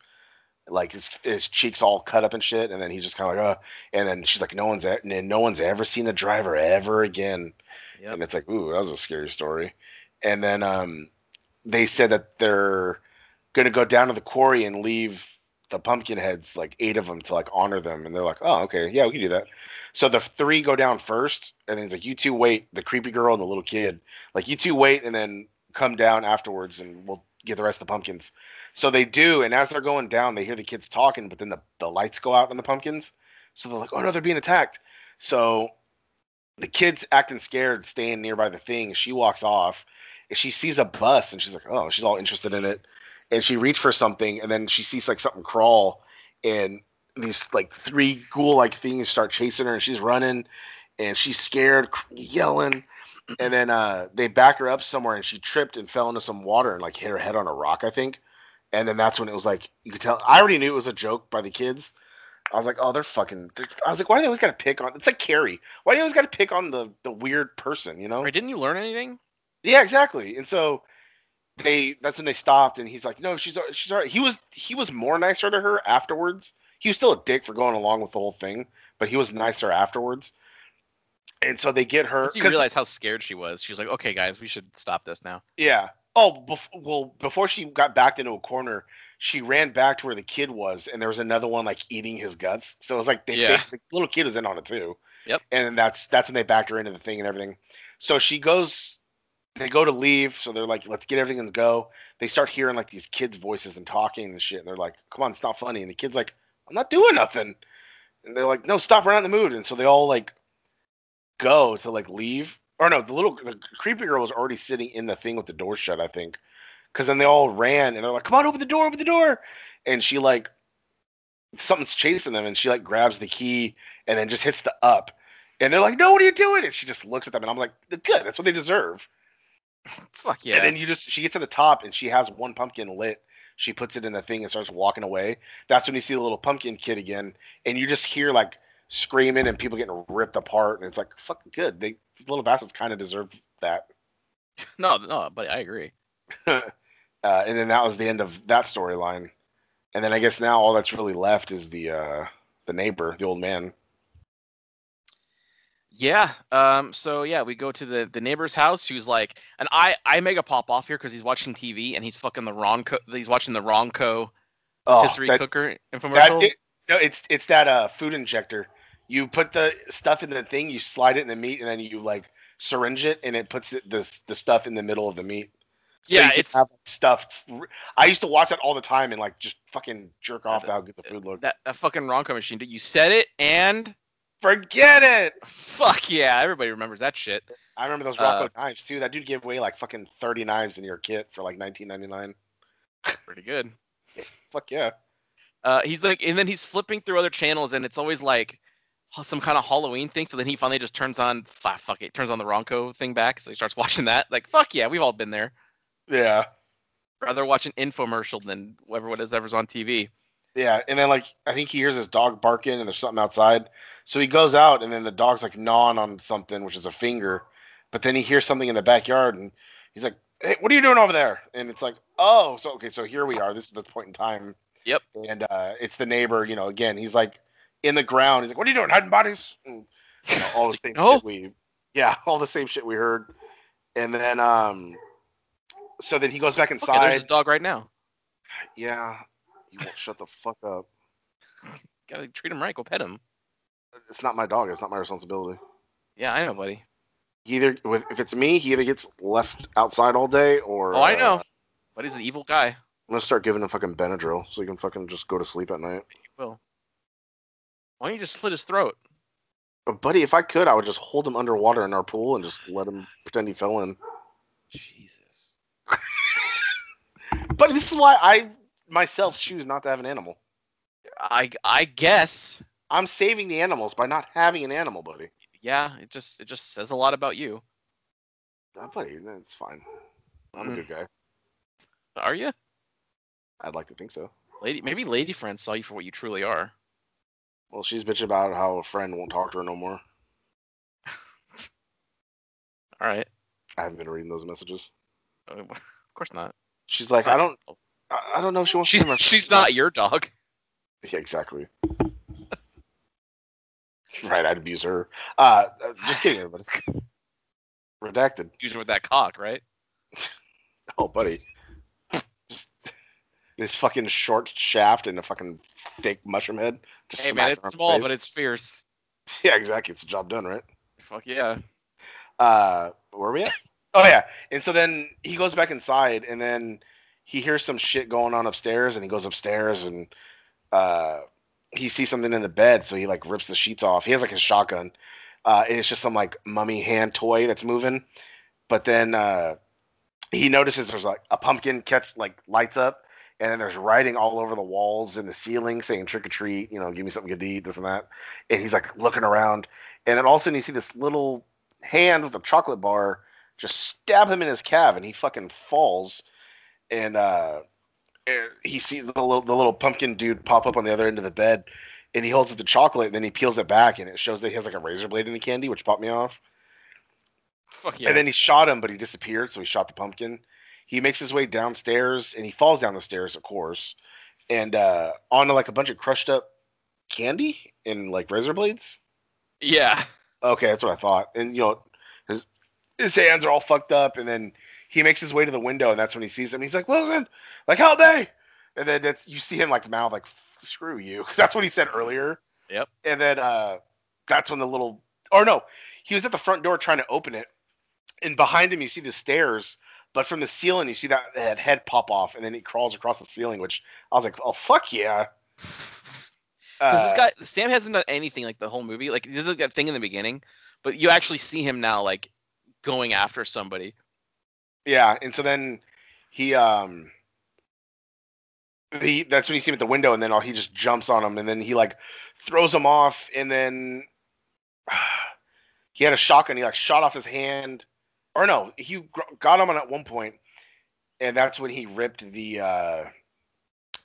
[SPEAKER 5] like his his cheeks all cut up and shit. And then he's just kind of like, uh. And then she's like, no one's e- no one's ever seen the driver ever again.
[SPEAKER 4] Yep.
[SPEAKER 5] And it's like, ooh, that was a scary story. And then um, they said that they're gonna go down to the quarry and leave the pumpkin heads, like eight of them, to like honor them. And they're like, oh, okay, yeah, we can do that. So the three go down first, and then it's like, you two wait, the creepy girl and the little kid. Like you two wait, and then come down afterwards, and we'll get the rest of the pumpkins. So they do, and as they're going down, they hear the kids talking, but then the, the lights go out on the pumpkins. So they're like, oh no, they're being attacked. So the kid's acting scared, staying nearby the thing. She walks off, she sees a bus, and she's like, oh, she's all interested in it. And she reached for something, and then she sees like something crawl, and these like three ghoul-like things start chasing her, and she's running, and she's scared, yelling. And then uh, they back her up somewhere, and she tripped and fell into some water and like hit her head on a rock, I think. And then that's when it was like you could tell. I already knew it was a joke by the kids. I was like, oh, they're fucking. They're, I was like, why do they always got to pick on? It's like Carrie. Why do they always got to pick on the the weird person? You know?
[SPEAKER 4] Right, didn't you learn anything?
[SPEAKER 5] Yeah, exactly. And so they that's when they stopped and he's like, "No, she's she's all right." He was he was more nicer to her afterwards. He was still a dick for going along with the whole thing, but he was nicer afterwards. And so they get her
[SPEAKER 4] Once you realize how scared she was, she was like, "Okay, guys, we should stop this now."
[SPEAKER 5] Yeah. Oh, bef- well, before she got backed into a corner, she ran back to where the kid was, and there was another one like eating his guts. So it was like they
[SPEAKER 4] Yeah.
[SPEAKER 5] faked- the little kid was in on it too.
[SPEAKER 4] Yep.
[SPEAKER 5] And that's that's when they backed her into the thing and everything. So she goes, they go to leave. So they're like, let's get everything and go. They start hearing like these kids' voices and talking and shit. And they're like, come on, it's not funny. And the kid's like, I'm not doing nothing. And they're like, no, stop, we're not in the mood. And so they all like go to like leave. Or no, the little the creepy girl was already sitting in the thing with the door shut, I think. Because then they all ran and they're like, come on, open the door, open the door. And she like something's chasing them and she like grabs the key and then just hits the up. And they're like, no, what are you doing? And she just looks at them and I'm like, good, that's what they deserve.
[SPEAKER 4] Fuck yeah.
[SPEAKER 5] And then you just she gets to the top and she has one pumpkin lit. She puts it in the thing and starts walking away. That's when you see the little pumpkin kid again, and you just hear like screaming and people getting ripped apart, and it's like fucking good. They these little bastards kind of deserve that.
[SPEAKER 4] no, no, but I agree.
[SPEAKER 5] uh, and then that was the end of that storyline. And then I guess now all that's really left is the uh, the neighbor, the old man.
[SPEAKER 4] Yeah. Um. So yeah, we go to the the neighbor's house who's like, and I I make a pop off here because he's watching TV and he's fucking the wrong co- he's watching the wrong co
[SPEAKER 5] Oh,
[SPEAKER 4] rotisserie
[SPEAKER 5] that-
[SPEAKER 4] cooker
[SPEAKER 5] that-
[SPEAKER 4] infomercial.
[SPEAKER 5] it- no, it's it's that uh food injector. You put the stuff in the thing, you slide it in the meat, and then you like syringe it, and it puts it, the the stuff in the middle of the meat. So
[SPEAKER 4] Yeah, it's-
[SPEAKER 5] have stuff. I used to watch that all the time and like just fucking jerk off to how good the food looked.
[SPEAKER 4] that that fucking Ronco machine. Did you said it and
[SPEAKER 5] Forget it.
[SPEAKER 4] fuck yeah, everybody remembers that shit.
[SPEAKER 5] I remember those
[SPEAKER 4] Uh,
[SPEAKER 5] knives too. That dude gave away like fucking thirty knives in your kit for like nineteen ninety nine.
[SPEAKER 4] Pretty good.
[SPEAKER 5] Fuck yeah.
[SPEAKER 4] Uh, he's like, and then he's flipping through other channels, and it's always like some kind of Halloween thing. So then he finally just turns on, ah, fuck it, turns on the Ronco thing back. So he starts watching that. Like, fuck yeah, we've all been there.
[SPEAKER 5] Yeah.
[SPEAKER 4] Rather watch an infomercial than whatever what is ever's on TV.
[SPEAKER 5] Yeah, and then like I think he hears his dog barking and there's something outside. So he goes out and then the dog's like gnawing on something, which is a finger. But then he hears something in the backyard and he's like, Hey, what are you doing over there? And it's like, Oh, so okay, so here we are. This is the point in time.
[SPEAKER 4] Yep.
[SPEAKER 5] And uh it's the neighbor, you know, again, he's like in the ground. He's like, What are you doing? Hiding bodies? And, you know, all the same
[SPEAKER 4] "No."
[SPEAKER 5] shit we yeah, all the same shit we heard. And then um so then he goes back
[SPEAKER 4] Okay,
[SPEAKER 5] inside.
[SPEAKER 4] there's his dog right now.
[SPEAKER 5] yeah. You won't shut the fuck up.
[SPEAKER 4] Gotta treat him right. Go pet him.
[SPEAKER 5] It's not my dog. It's not my responsibility.
[SPEAKER 4] Yeah, I know, buddy.
[SPEAKER 5] Either with if it's me, he either gets left outside all day or.
[SPEAKER 4] Oh, I
[SPEAKER 5] uh,
[SPEAKER 4] know. But he's an evil guy.
[SPEAKER 5] I'm gonna start giving him fucking Benadryl so he can fucking just go to sleep at night.
[SPEAKER 4] He will. Why don't you just slit his throat?
[SPEAKER 5] But buddy, if I could, I would just hold him underwater in our pool and just let him pretend he fell in.
[SPEAKER 4] Jesus.
[SPEAKER 5] But this is why I myself choose not to have an animal.
[SPEAKER 4] I I guess.
[SPEAKER 5] I'm saving the animals by not having an animal, buddy.
[SPEAKER 4] Yeah, it just it just says a lot about you.
[SPEAKER 5] Buddy, it's fine. I'm
[SPEAKER 4] Mm.
[SPEAKER 5] a good guy.
[SPEAKER 4] Are you?
[SPEAKER 5] I'd like to think so.
[SPEAKER 4] Lady maybe lady friend saw you for what you truly are.
[SPEAKER 5] Well, she's bitching about how a friend won't talk to her no more.
[SPEAKER 4] All right.
[SPEAKER 5] I haven't been reading those messages.
[SPEAKER 4] Uh, Of course not.
[SPEAKER 5] She's like, I don't, I I don't know if she wants
[SPEAKER 4] She's
[SPEAKER 5] to.
[SPEAKER 4] she's not your dog.
[SPEAKER 5] Yeah, exactly. right, I'd abuse her. Uh, uh, just kidding, everybody. Redacted.
[SPEAKER 4] Usually with that cock, right?
[SPEAKER 5] Oh, buddy. Just this fucking short shaft and a fucking thick mushroom head. Just
[SPEAKER 4] Hey man,
[SPEAKER 5] her
[SPEAKER 4] it's small but it's fierce.
[SPEAKER 5] yeah, exactly. It's a job done, right?
[SPEAKER 4] Fuck yeah.
[SPEAKER 5] Uh, where are we at? Oh yeah. And so then he goes back inside, and then he hears some shit going on upstairs, and he goes upstairs, and uh, he sees something in the bed, so he like rips the sheets off. He has like a shotgun, uh, and it's just some like mummy hand toy that's moving. But then uh, he notices there's like a pumpkin catch like lights up, and then there's writing all over the walls and the ceiling saying trick or treat, you know, give me something good to eat, this and that. And he's like looking around, and then all of a sudden you see this little hand with a chocolate bar just stab him in his calf, and he fucking falls. And uh, he sees the little, the little pumpkin dude pop up on the other end of the bed, and he holds up the chocolate, and then he peels it back, and it shows that he has like a razor blade in the candy, which popped me off.
[SPEAKER 4] Fuck yeah.
[SPEAKER 5] And then he shot him, but he disappeared, so he shot the pumpkin. He makes his way downstairs, and he falls down the stairs, of course, and uh, onto like a bunch of crushed up candy and like razor blades.
[SPEAKER 4] yeah.
[SPEAKER 5] Okay, that's what I thought. And you know, his his hands are all fucked up, and then he makes his way to the window, and that's when he sees him. He's like, "Wilson, like help me!" And then that's you see him like mouth like, "Screw you," 'cause that's what he said earlier.
[SPEAKER 4] Yep.
[SPEAKER 5] And then uh, that's when the little, or no, he was at the front door trying to open it, and behind him you see the stairs, but from the ceiling you see that, that head pop off, and then he crawls across the ceiling, which I was like, "Oh fuck yeah!"
[SPEAKER 4] Because
[SPEAKER 5] Uh,
[SPEAKER 4] this guy Sam hasn't done anything like the whole movie. Like does like that thing in the beginning, but you actually see him now like going after somebody.
[SPEAKER 5] Yeah, and so then he um he that's when you see him at the window, and then all he just jumps on him, and then he like throws him off, and then he had a shotgun. He like shot off his hand, or no, he got him on at one point, and that's when he ripped the uh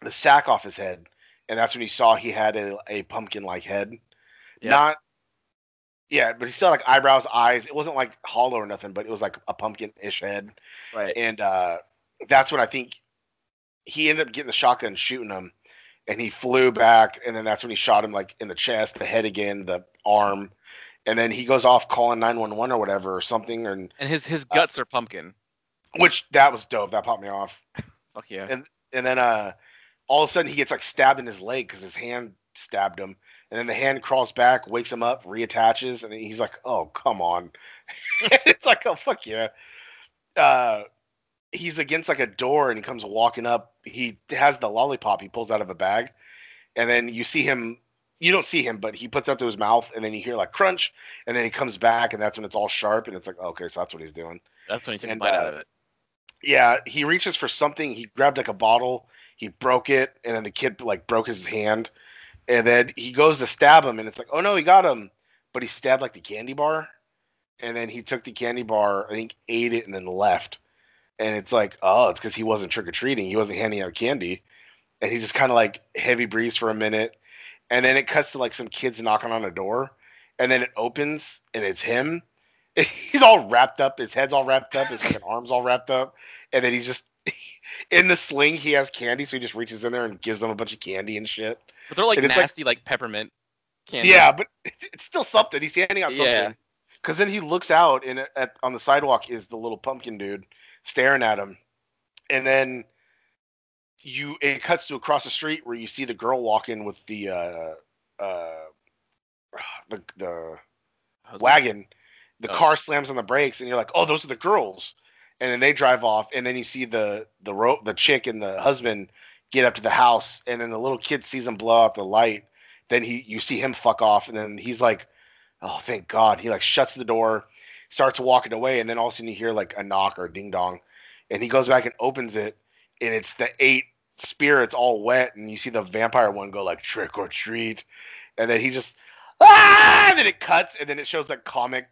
[SPEAKER 5] the sack off his head, and that's when he saw he had a, a pumpkin like head,
[SPEAKER 4] Yeah.
[SPEAKER 5] not. Yeah, but he still had, like eyebrows, eyes. It wasn't like hollow or nothing, but it was like a pumpkin-ish head
[SPEAKER 4] Right.
[SPEAKER 5] and uh, that's when I think he ended up getting the shotgun, and shooting him, and he flew back, and then that's when he shot him like in the chest, the head again, the arm, and then he goes off calling nine one one or whatever or something, and
[SPEAKER 4] And his his
[SPEAKER 5] Uh,
[SPEAKER 4] guts are pumpkin.
[SPEAKER 5] which that was dope. That popped me off.
[SPEAKER 4] Fuck yeah.
[SPEAKER 5] And and then uh, all of a sudden he gets like stabbed in his leg because his hand stabbed him, and then the hand crawls back, wakes him up, reattaches, and he's like, "Oh come on!" it's like, "Oh fuck yeah." Uh, he's against like a door, and he comes walking up. He has the lollipop he pulls out of a bag, and then you see him. You don't see him, but he puts it up to his mouth, and then you hear like crunch, and then he comes back, and that's when it's all sharp, and it's like, okay, so that's what he's doing.
[SPEAKER 4] That's when he took a bite out
[SPEAKER 5] uh,
[SPEAKER 4] of it.
[SPEAKER 5] Yeah, he reaches for something. He grabbed like a bottle. He broke it, and then the kid like broke his hand. And then he goes to stab him, and it's like, oh no, he got him. But he stabbed like the candy bar, and then he took the candy bar, I think, ate it, and then left. And it's like, oh, it's because he wasn't trick or treating. He wasn't handing out candy, and he just kind of like heavy breathes for a minute, and then it cuts to like some kids knocking on a door, and then it opens, and it's him. He's all wrapped up. His head's all wrapped up. His fucking arms all wrapped up, and then he's just in the sling. He has candy, so he just reaches in there and gives them a bunch of candy and shit.
[SPEAKER 4] But they're like
[SPEAKER 5] and it's like-
[SPEAKER 4] nasty like, peppermint candy.
[SPEAKER 5] Yeah, but it's still something. He's handing out something.
[SPEAKER 4] Yeah.
[SPEAKER 5] Because then he looks out, and at, on the sidewalk is the little pumpkin dude staring at him, and then you it cuts to across the street where you see the girl walking with the uh uh the the wagon. The
[SPEAKER 4] Oh.
[SPEAKER 5] car slams on the brakes, and you're like, "Oh, those are the girls." And then they drive off, and then you see the the rope, the chick and the husband get up to the house, and then the little kid sees him blow out the light. Then he, you see him fuck off, and then he's like, "Oh, thank God!" He like shuts the door, starts walking away, and then all of a sudden you hear like a knock or ding dong, and he goes back and opens it, and it's the eight spirits all wet, and you see the vampire one go like trick or treat, and then he just ah, and then it cuts, and then it shows like comic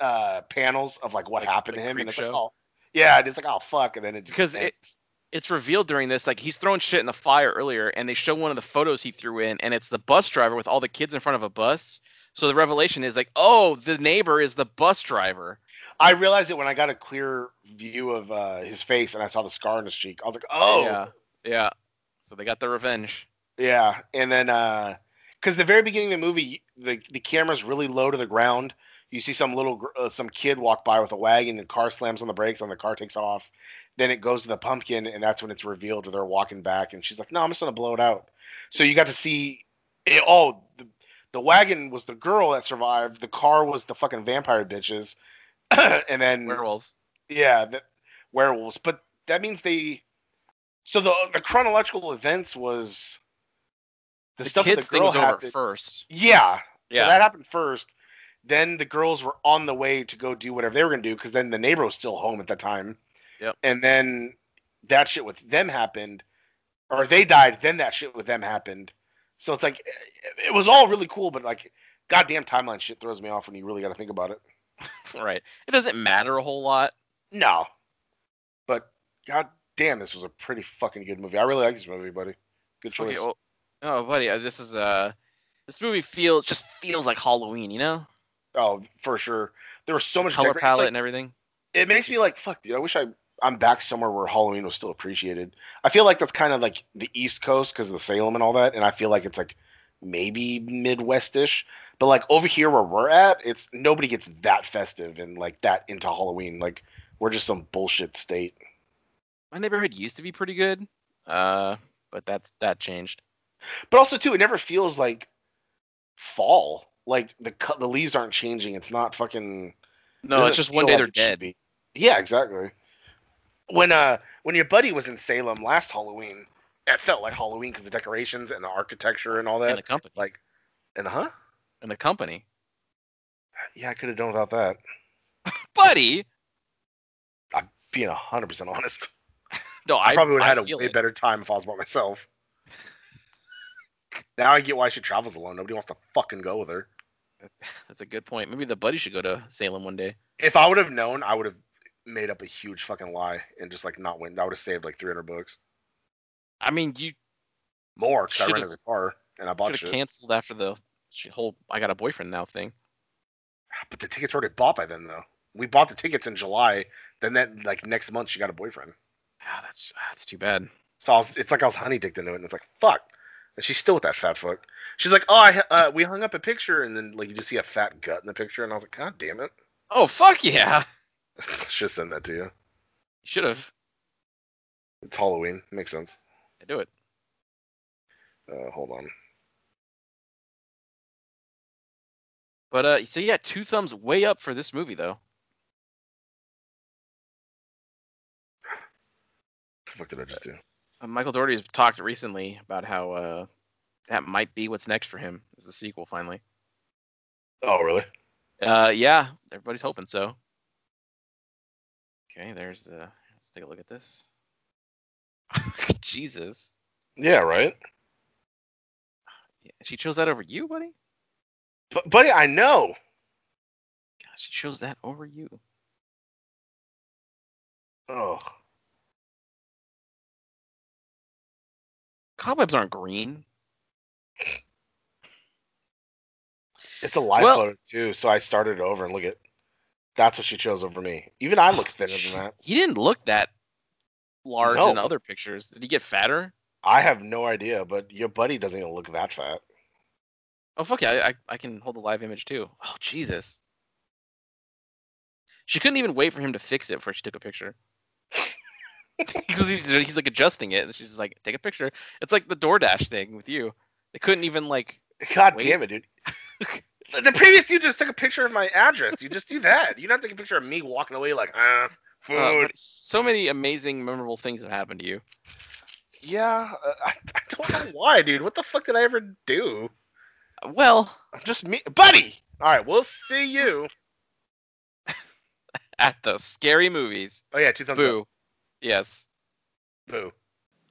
[SPEAKER 5] uh panels of like what
[SPEAKER 4] Like-
[SPEAKER 5] happened
[SPEAKER 4] like
[SPEAKER 5] to him, and it's like, oh yeah, and it's like oh fuck, and then it just
[SPEAKER 4] Because it-
[SPEAKER 5] ends.
[SPEAKER 4] It's revealed during this like he's throwing shit in the fire earlier and they show one of the photos he threw in and it's the bus driver with all the kids in front of a bus. So the revelation is like oh the neighbor is the bus driver.
[SPEAKER 5] I realized it when I got a clear view of uh his face and I saw the scar on his cheek. I was like, oh.
[SPEAKER 4] Yeah. Yeah. So they got their revenge.
[SPEAKER 5] Yeah, and then uh because the very beginning of the movie, the the camera's really low to the ground. You see some little uh, some kid walk by with a wagon, and the car slams on the brakes, and the car takes off. Then it goes to the pumpkin, and that's when it's revealed. Where they're walking back, and she's like, "No, I'm just gonna blow it out." So you got to see, it, oh, the, the wagon was the girl that survived. The car was the fucking vampire bitches, and then
[SPEAKER 4] werewolves
[SPEAKER 5] yeah, the werewolves. But that means they. So the the chronological events was the,
[SPEAKER 4] the
[SPEAKER 5] stuff
[SPEAKER 4] kids
[SPEAKER 5] that the
[SPEAKER 4] thing
[SPEAKER 5] girl
[SPEAKER 4] was over
[SPEAKER 5] happened.
[SPEAKER 4] first
[SPEAKER 5] Yeah,
[SPEAKER 4] yeah
[SPEAKER 5] so that happened first. Then the girls were on the way to go do whatever they were gonna do because then the neighbor was still home at that time.
[SPEAKER 4] Yep.
[SPEAKER 5] And then that shit with them happened, or they died. Then that shit with them happened. So it's like it, it was all really cool, but like goddamn timeline shit throws me off when you really got to think about it.
[SPEAKER 4] right it doesn't matter a whole lot
[SPEAKER 5] No. But god damn, this was a pretty fucking good movie. I really like this movie, buddy. Good choice.
[SPEAKER 4] okay well oh buddy uh, this is uh this movie feels just feels like halloween you know
[SPEAKER 5] oh, for sure. There was so much
[SPEAKER 4] color
[SPEAKER 5] decor-
[SPEAKER 4] palette
[SPEAKER 5] like-
[SPEAKER 4] and everything
[SPEAKER 5] it makes me like fuck, dude. I wish I I'm back somewhere where Halloween was still appreciated. I feel like that's kind of like the East Coast because of the Salem and all that, and I feel like it's like maybe Midwestish, but like over here where we're at, it's nobody gets that festive and like that into Halloween. Like we're just some bullshit state.
[SPEAKER 4] my neighborhood used to be pretty good uh but that's that changed
[SPEAKER 5] But also too, it never feels like fall. Like the cut, the leaves aren't changing. It's not fucking.
[SPEAKER 4] no it's just one day
[SPEAKER 5] like
[SPEAKER 4] they're dead.
[SPEAKER 5] Yeah, exactly. When uh when your buddy was in Salem last Halloween, it felt like Halloween because the decorations and the architecture and all that.
[SPEAKER 4] and the company.
[SPEAKER 5] like, and the huh?
[SPEAKER 4] and the company.
[SPEAKER 5] Yeah, I could have done without that.
[SPEAKER 4] Buddy!
[SPEAKER 5] I'm being hundred percent honest,
[SPEAKER 4] No,
[SPEAKER 5] I,
[SPEAKER 4] I
[SPEAKER 5] probably would have had a way
[SPEAKER 4] it.
[SPEAKER 5] better time if I was by myself. now I get why she travels alone. Nobody wants to fucking go with her.
[SPEAKER 4] That's a good point. Maybe the buddy should go to Salem one day.
[SPEAKER 5] If I would have known, I would have made up a huge fucking lie and just like not went. I would have saved like three hundred bucks
[SPEAKER 4] I mean, you
[SPEAKER 5] more because I rented the car and I bought
[SPEAKER 4] should
[SPEAKER 5] shit.
[SPEAKER 4] have canceled after the whole "I got a boyfriend now" thing.
[SPEAKER 5] But the tickets were already bought by then, though. We bought the tickets in July. Then that like next month she got a boyfriend.
[SPEAKER 4] Ah, that's that's too bad.
[SPEAKER 5] So I was, it's like I was honey dicked into it, and it's like fuck. And she's still with that fat fuck. She's like, oh, I uh, we hung up a picture, and then like you just see a fat gut in the picture, and I was like, god damn it.
[SPEAKER 4] Oh fuck yeah!
[SPEAKER 5] Should send that to you.
[SPEAKER 4] You should have.
[SPEAKER 5] It's Halloween. Makes sense.
[SPEAKER 4] I do it.
[SPEAKER 5] Uh, hold on.
[SPEAKER 4] But uh, so yeah, two thumbs way up for this movie though.
[SPEAKER 5] What the fuck did I just do?
[SPEAKER 4] Uh, Michael Dougherty has talked recently about how uh, that might be what's next for him as the sequel finally.
[SPEAKER 5] Oh, really?
[SPEAKER 4] Uh, yeah, everybody's hoping so. Okay, there's the. Let's take a look at this. Jesus,
[SPEAKER 5] Yeah, right.
[SPEAKER 4] She chose that over you, buddy.
[SPEAKER 5] But, buddy, I know.
[SPEAKER 4] God, she chose that over you.
[SPEAKER 5] Oh,
[SPEAKER 4] Cobwebs aren't green.
[SPEAKER 5] it's a live
[SPEAKER 4] Well-
[SPEAKER 5] photo too. So I started over, and look at. That's what she chose over me. Even I look thinner than that.
[SPEAKER 4] He didn't look that large in other pictures. Did he get fatter?
[SPEAKER 5] I have no idea, but your buddy doesn't even look that fat.
[SPEAKER 4] Oh fuck yeah, I, I I can hold the live image too. Oh Jesus. She couldn't even wait for him to fix it before she took a picture. Because he's, he's like adjusting it, and she's just like, take a picture. It's like the DoorDash thing with you. They couldn't even like.
[SPEAKER 5] God
[SPEAKER 4] Wait.
[SPEAKER 5] damn it, dude. the previous dude just took a picture of my address. You just do that. You don't take a picture of me walking away like, ah, food.
[SPEAKER 4] Uh, so many amazing, memorable things have happened to you.
[SPEAKER 5] yeah, uh, I, I don't know why, dude. What the fuck did I ever do?
[SPEAKER 4] Well,
[SPEAKER 5] I'm just me, buddy. All right, we'll see you.
[SPEAKER 4] at the scary movies.
[SPEAKER 5] Oh yeah, two thumbs
[SPEAKER 4] Boo. Yes.
[SPEAKER 5] Boo.